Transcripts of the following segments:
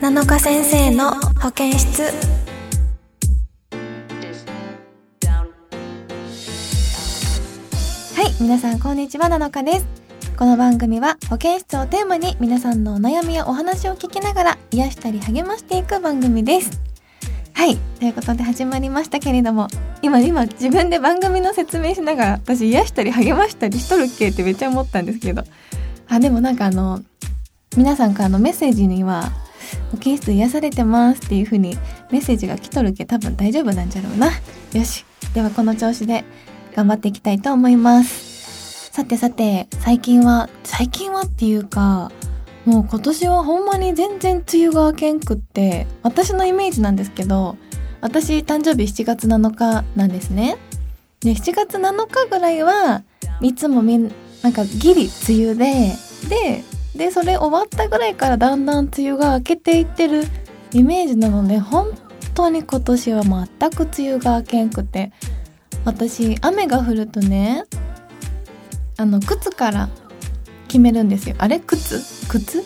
7日先生の保健室。はい皆さんこんにちは7日です。この番組は保健室をテーマに皆さんのお悩みやお話を聞きながら癒したり励ましていく番組です。はいということで始まりましたけれども今今自分で番組の説明しながら私癒したり励ましたりしとるっけ？ってめっちゃ思ったんですけど。あでもなんかあの皆さんからのメッセージには保健室癒されてますっていう風にメッセージが来とるけ多分大丈夫なんじゃろうな。よし。ではこの調子で頑張っていきたいと思います。さてさて最近は最近はっていうかもう今年はほんまに全然梅雨が明けんくって私のイメージなんですけど私誕生日7月7日なんですね。で7月7日ぐらいはいつもみんなんかギリ梅雨でででそれ終わったぐらいからだんだん梅雨が明けていってるイメージなので本当に今年は全く梅雨が明けんくて私雨が降るとねあの靴から決めるんですよ。あれ？靴？靴？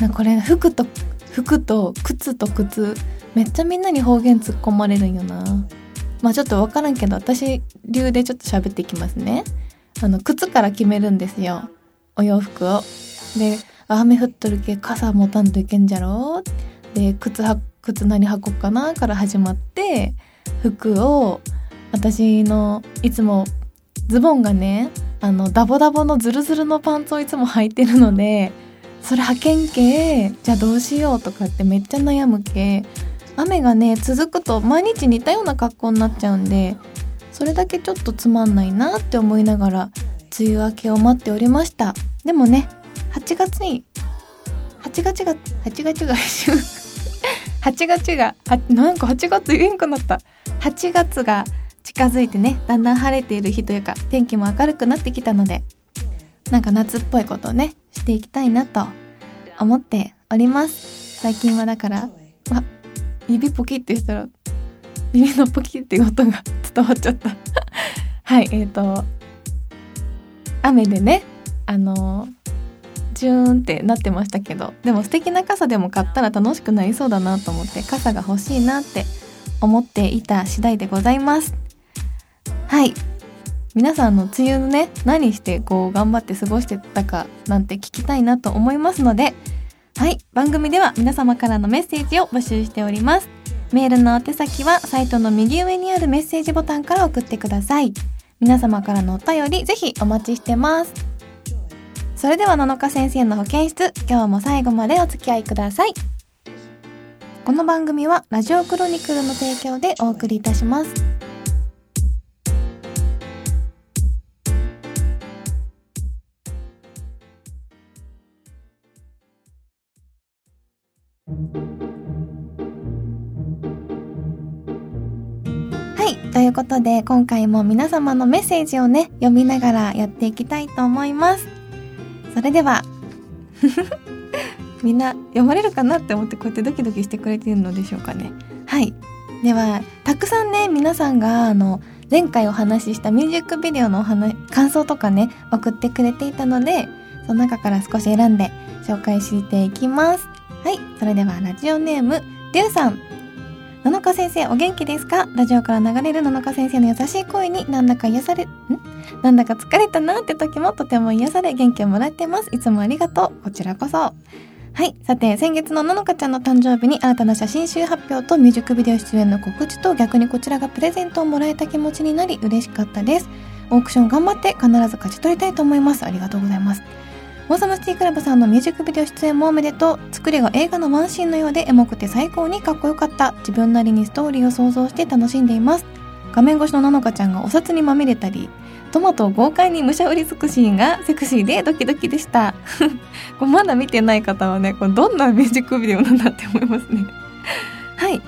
なこれ服と服と靴と靴。めっちゃみんなに方言突っ込まれるんよな。まあちょっと分からんけど私流でちょっと喋っていきますね。あの靴から決めるんですよ。お洋服を。で雨降っとるけ傘持たんといけんじゃろ？で靴は靴何履こっかなから始まって服を私のいつもズボンがねあのダボダボのズルズルのパンツをいつも履いてるのでそれ履けんけじゃあどうしようとかってめっちゃ悩むけ雨がね続くと毎日似たような格好になっちゃうんでそれだけちょっとつまんないなって思いながら梅雨明けを待っておりました。でもね8月に8月が8月が8月がなんか8月言えんくなった。8月が近づいてねだんだん晴れている日というか天気も明るくなってきたのでなんか夏っぽいことをねしていきたいなと思っております。最近はだからあ指ポキってしたら指のポキっていう音が 伝わっちゃった。はいえっ、ー、と雨でねあのジューンってなってましたけどでも素敵な傘でも買ったら楽しくなりそうだなと思って傘が欲しいなって思っていた次第でございます。はい。皆さんの梅雨のね何してこう頑張って過ごしてたかなんて聞きたいなと思いますのではい。番組では皆様からのメッセージを募集しております。メールの宛先はサイトの右上にあるメッセージボタンから送ってください。皆様からのお便りぜひお待ちしてます。それでは7日先生の保健室今日も最後までお付き合いください。この番組はラジオクロニクルの提供でお送りいたします。はいということで今回も皆様のメッセージをね読みながらやっていきたいと思います。れでは。みんな読まれるかなって思ってこうやってドキドキしてくれてるのでしょうかね。はい。ではたくさんね皆さんがあの前回お話ししたミュージックビデオのお話感想とかね送ってくれていたのでその中から少し選んで紹介していきます。はい。それではラジオネームりゅうさん。七日先生お元気ですか？ラジオから流れる七日先生の優しい声になんだか癒されん？なんだか疲れたなって時もとても癒され元気をもらってます。いつもありがとう。こちらこそ。はい。さて、先月のののかちゃんの誕生日に新たな写真集発表とミュージックビデオ出演の告知と逆にこちらがプレゼントをもらえた気持ちになり嬉しかったです。オークション頑張って必ず勝ち取りたいと思います。ありがとうございます。オーサムシティクラブさんのミュージックビデオ出演もおめでとう。作りが映画のワンシーンのようでエモくて最高にかっこよかった。自分なりにストーリーを想像して楽しんでいます。画面越しのなのかちゃんがお札にまみれたり、トマトを豪快にむしゃ売りつくシーンがセクシーでドキドキでした これまだ見てない方はねこれどんなミュージックビデオなんだって思いますね はい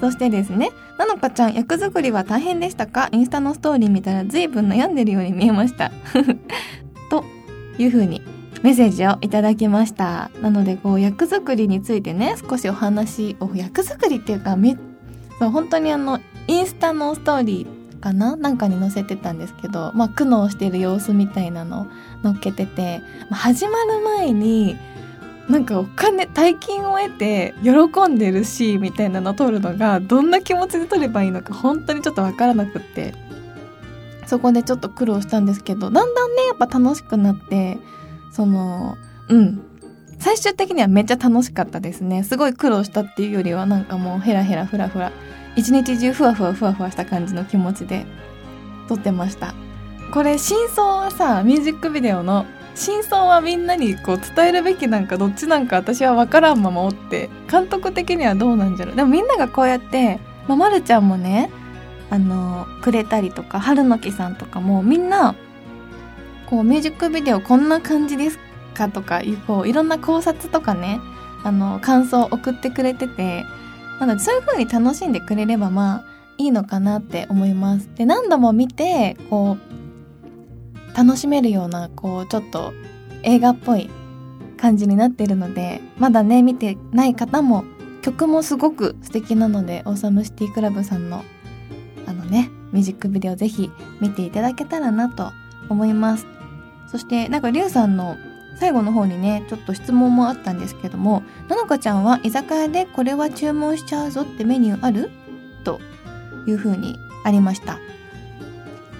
そしてですねなのかちゃん役作りは大変でしたか？インスタのストーリー見たら随分悩んでるように見えました という風にメッセージをいただきました。なのでこう役作りについてね少しお話を役作りっていうかめそう本当にあのインスタのストーリーかな？なんかに載せてたんですけど、まあ、苦悩してる様子みたいなの載っけてて、まあ、始まる前になんかお金大金を得て喜んでるしみたいなのを撮るのがどんな気持ちで撮ればいいのか本当にちょっとわからなくって。そこでちょっと苦労したんですけどだんだんねやっぱ楽しくなってそのうん。最終的にはめっちゃ楽しかったですね。すごい苦労したっていうよりはなんかもうヘラヘラフラフラ一日中ふわふわふわふわした感じの気持ちで撮ってました。これ真相はさミュージックビデオの真相はみんなにこう伝えるべきなんかどっちなんか私は分からんままおって監督的にはどうなんじゃろう。でもみんながこうやってまあ、まるちゃんもねあのくれたりとか春の木さんとかもみんなこうミュージックビデオこんな感じですかとかいうこういろんな考察とかねあの感想を送ってくれててなのでそういう風に楽しんでくれればまあいいのかなって思います。で何度も見てこう楽しめるようなこうちょっと映画っぽい感じになってるのでまだね見てない方も曲もすごく素敵なのでオーサムシティクラブさんのあのねミュージックビデオぜひ見ていただけたらなと思いますそしてなんかリュウさんの最後の方にねちょっと質問もあったんですけども「ののかちゃんは居酒屋でこれは注文しちゃうぞってメニューある?」という風にありました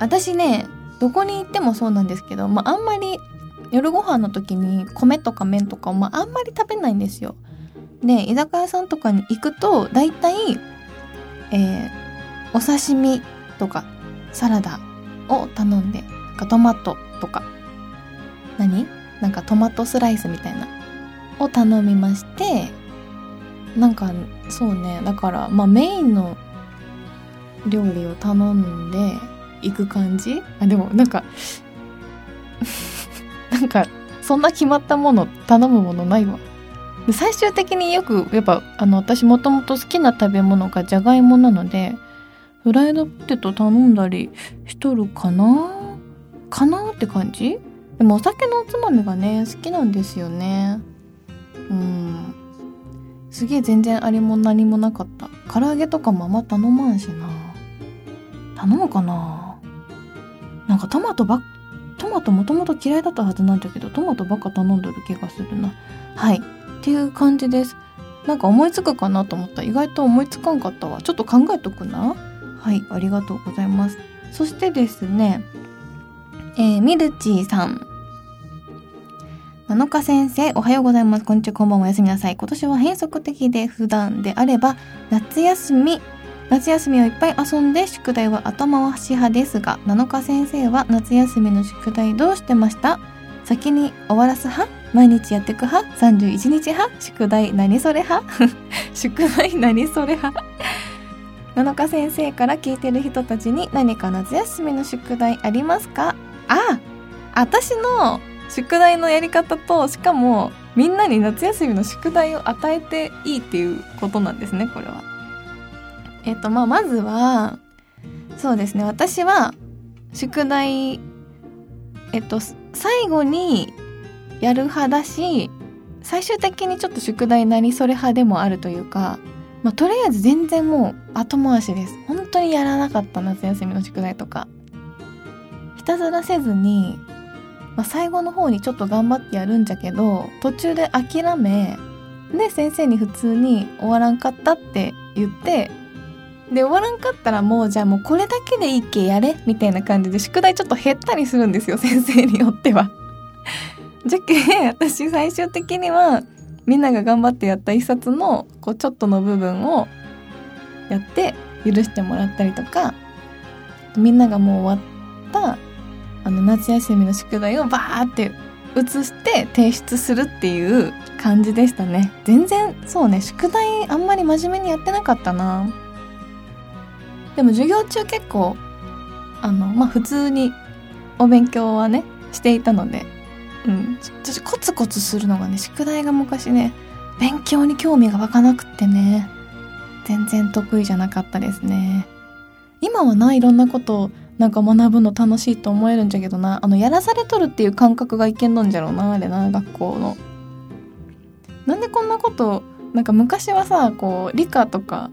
私ねどこに行ってもそうなんですけど、まあ、あんまり夜ご飯の時に米とか麺とかを、まあ、あんまり食べないんですよで居酒屋さんとかに行くと大体えー、お刺身とかサラダを頼んでかトマトとか何？なんかトマトスライスみたいな。を頼みましてなんかそうね。だからまあメインの料理を頼んでいく感じ？あでもなんか なんかそんな決まったもの頼むものないわ。で最終的によくやっぱあの私もともと好きな食べ物がじゃがいもなのでフライドポテト頼んだりしとるかな？かな？って感じ？でもお酒のおつまみがね好きなんですよね。うん。すげえ全然あれも何もなかった。唐揚げとかもあんま頼まんしな。頼むかな。なんかトマトばっトマトもともと嫌いだったはずなんだけどトマトばっか頼んでる気がするな。はい。っていう感じです。なんか思いつくかなと思った。意外と思いつかんかったわ。ちょっと考えとくな。はい。ありがとうございます。そしてですねえー、ミルチーさん。7日先生、おはようございます。こんにちは、こんばんは、おやすみなさい。今年は変則的で普段であれば、夏休み夏休みをいっぱい遊んで宿題は頭回し派ですが7日先生は夏休みの宿題どうしてました？先に終わらす派？毎日やってく派？31日派？宿題何それ派？宿題何それ派？7日先生から聞いてる人たちに何か夏休みの宿題ありますか？あ私の宿題のやり方としかもみんなに夏休みの宿題を与えていいっていうことなんですねこれは。えっとまあまずはそうですね私は宿題えっと最後にやる派だし最終的にちょっと宿題何それ派でもあるというか、まあ、とりあえず全然もう後回しです本当にやらなかった夏休みの宿題とかひたすらせずに、まあ、最後の方にちょっと頑張ってやるんじゃけど途中で諦めで先生に普通に終わらんかったって言ってで終わらんかったらもうじゃあもうこれだけでいいっけやれみたいな感じで宿題ちょっと減ったりするんですよ 先生によっては。じゃけ私最終的にはみんなが頑張ってやった一冊のこうちょっとの部分をやって許してもらったりとかみんながもう終わったあの夏休みの宿題をバーって写して提出するっていう感じでしたね。全然そうね。宿題あんまり真面目にやってなかったな。でも授業中結構あのまあ普通にお勉強はねしていたのでうん。ちょっとコツコツするのがね宿題が昔ね勉強に興味が湧かなくってね全然得意じゃなかったですね。今はないろんなことをなんか学ぶの楽しいと思えるんじゃけどな。あのやらされとるっていう感覚がいけんのんじゃろうなあれな学校の。なんでこんなことなんか昔はさこう理科とか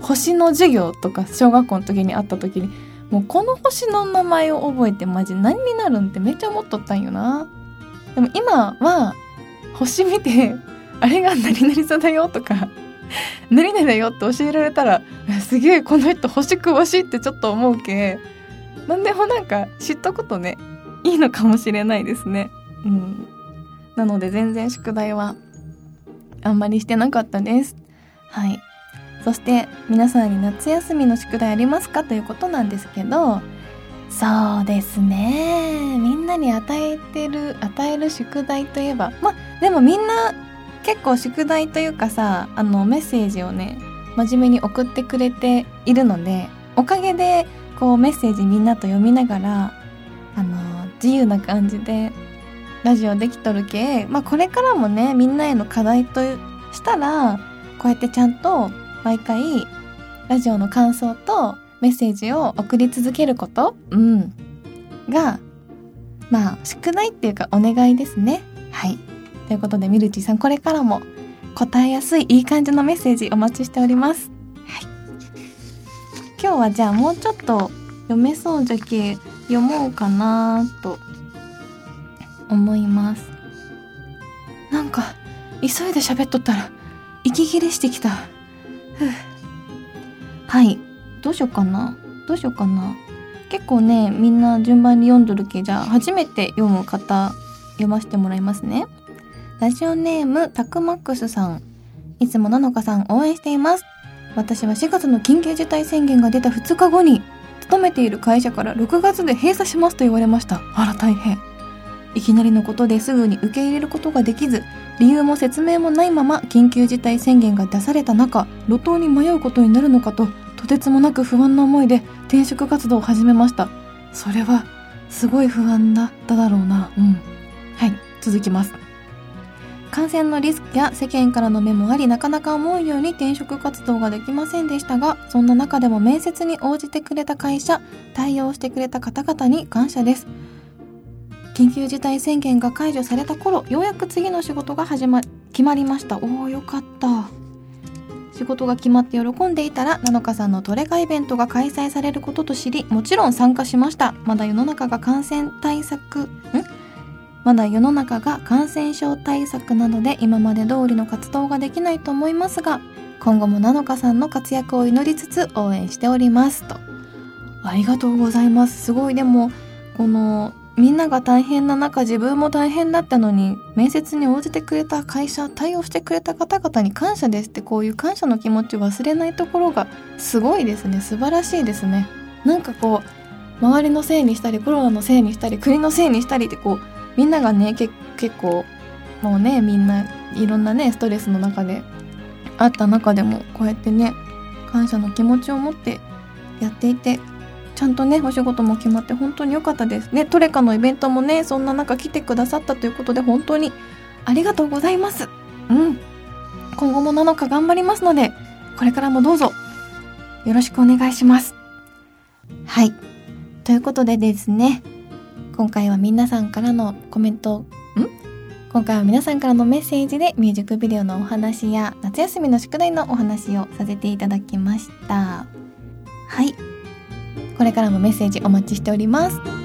星の授業とか小学校の時に会った時にもうこの星の名前を覚えてマジ何になるんってめっちゃ思っとったんよな。でも今は星見てあれが何々座だよとか何々だよって教えられたらすげえこの人星詳しいってちょっと思うけ何でもなんか知ったことねいいのかもしれないですね。うん。なので全然宿題はあんまりしてなかったです。はい。そして皆さんに夏休みの宿題ありますかということなんですけどそうですね。みんなに与えてる与える宿題といえばまあでもみんな結構宿題というかさあのメッセージをね真面目に送ってくれているのでおかげでこうメッセージみんなと読みながらあの自由な感じでラジオできとるけまあこれからもねみんなへの課題としたらこうやってちゃんと毎回ラジオの感想とメッセージを送り続けることうん。がまあ宿題っていうかお願いですね。はい。ということでミルチーさんこれからも答えやすいいい感じのメッセージお待ちしております。はい。今日はじゃあもうちょっと読めそうじゃけ読もうかなと思います。なんか急いで喋っとったら息切れしてきた。はい。どうしようかな。どうしようかな。結構ねみんな順番に読んどるけじゃあ初めて読む方読ませてもらいますね。ラジオネームタクマックスさん。いつもなのかさん応援しています。私は4月の緊急事態宣言が出た2日後に勤めている会社から6月で閉鎖しますと言われました。あら大変。いきなりのことですぐに受け入れることができず理由も説明もないまま緊急事態宣言が出された中路頭に迷うことになるのかととてつもなく不安な思いで転職活動を始めました。それはすごい不安だっただろうな。うん。はい続きます。感染のリスクや世間からの目もありなかなか思うように転職活動ができませんでしたがそんな中でも面接に応じてくれた会社対応してくれた方々に感謝です。緊急事態宣言が解除された頃ようやく次の仕事が始ま決まりました。おおよかった。仕事が決まって喜んでいたら七日さんのトレカイベントが開催されることと知りもちろん参加しました。まだ世の中が感染対策ん？まだ世の中が感染症対策などで今まで通りの活動ができないと思いますが今後も七日さんの活躍を祈りつつ応援しておりますと。ありがとうございます。すごい。でもこのみんなが大変な中自分も大変だったのに面接に応じてくれた会社対応してくれた方々に感謝ですってこういう感謝の気持ち忘れないところがすごいですね。素晴らしいですね。なんかこう周りのせいにしたりコロナのせいにしたり国のせいにしたりってこうみんながね結構もうねみんないろんなねストレスの中であった中でもこうやってね感謝の気持ちを持ってやっていてちゃんとねお仕事も決まって本当に良かったです。ねトレカのイベントもねそんな中来てくださったということで本当にありがとうございます。うん。今後も7日頑張りますのでこれからもどうぞよろしくお願いします。はい。ということでですね今回は皆さんからのコメントん？今回は皆さんからのメッセージでミュージックビデオのお話や夏休みの宿題のお話をさせていただきました。はい。これからもメッセージお待ちしております。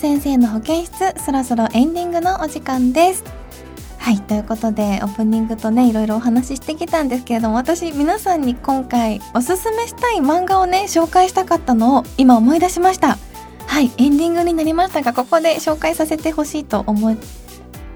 先生の保健室そろそろエンディングのお時間です。はいということでオープニングとねいろいろお話ししてきたんですけれども私皆さんに今回おすすめしたい漫画をね紹介したかったのを今思い出しました。はいエンディングになりましたがここで紹介させてほしいと思い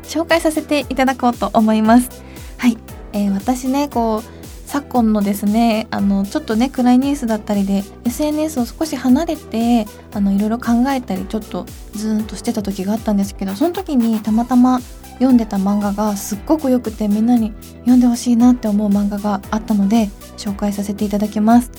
紹介させていただこうと思います。はい、えー、私ねこう昨今のですねあのちょっとね暗いニュースだったりで SNS を少し離れてあのいろいろ考えたりちょっとズーンとしてた時があったんですけどその時にたまたま読んでた漫画がすっごく良くてみんなに読んでほしいなって思う漫画があったので紹介させていただきます。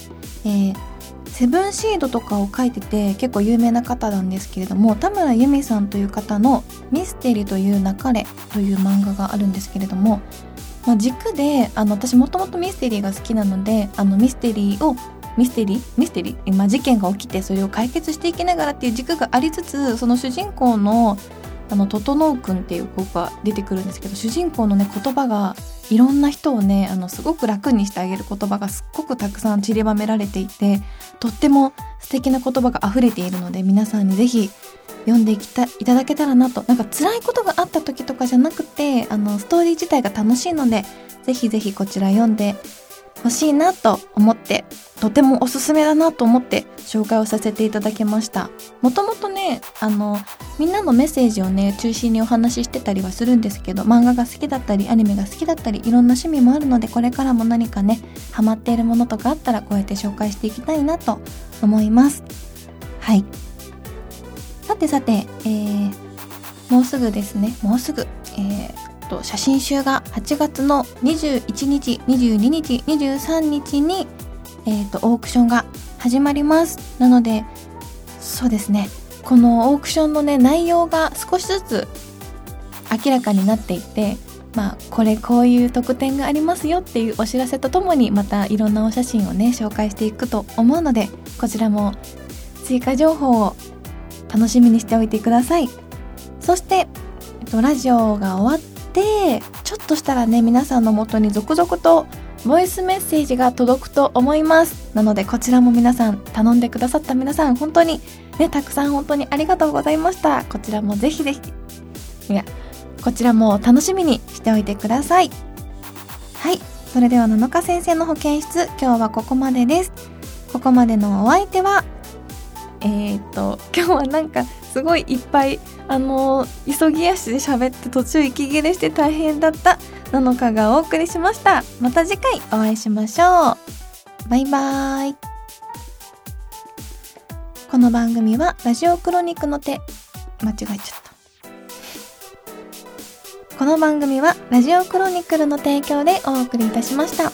えーセブンシードとかを書いてて結構有名な方なんですけれども田村由美さんという方の「ミステリという流れ」という漫画があるんですけれども、まあ、軸であの私もともとミステリーが好きなのであのミステリーをミステリー？ミステリー、まあ、事件が起きてそれを解決していきながらっていう軸がありつつその主人公のあの整くんっていう子が出てくるんですけど主人公のね言葉がいろんな人をねあのすごく楽にしてあげる言葉がすっごくたくさん散りばめられていてとっても素敵な言葉が溢れているので皆さんにぜひ読んでいきたいただけたらなと。なんか辛いことがあった時とかじゃなくてあのストーリー自体が楽しいのでぜひぜひこちら読んでほしいなと思ってとてもおすすめだなと思って紹介をさせていただきました。もともとねあのみんなのメッセージをね中心にお話ししてたりはするんですけど漫画が好きだったりアニメが好きだったりいろんな趣味もあるのでこれからも何かねハマっているものとかあったらこうやって紹介していきたいなと思います。はい。さてさて、えー、もうすぐですね。もうすぐ、えー、と写真集が8月の21日22日23日に、えー、とオークションが始まります。なのでそうですね。このオークションのね内容が少しずつ明らかになっていてまあこれこういう特典がありますよっていうお知らせとともにまたいろんなお写真をね紹介していくと思うのでこちらも追加情報を楽しみにしておいてください。そして、えっと、ラジオが終わってちょっとしたらね皆さんのもとに続々とボイスメッセージが届くと思います。なのでこちらも皆さん頼んでくださった皆さん本当にねたくさん本当にありがとうございました。こちらもぜひぜひいやこちらも楽しみにしておいてください。はい。それでは7日先生の保健室今日はここまでです。ここまでのお相手はえっ、と今日はなんかすごいいっぱいあの、急ぎ足で喋って途中息切れして大変だったなのかがお送りしました。また次回お会いしましょう。バイバーイ。この番組はラジオクロニクの手。間違えちゃった。この番組はラジオクロニクルの提供でお送りいたしました。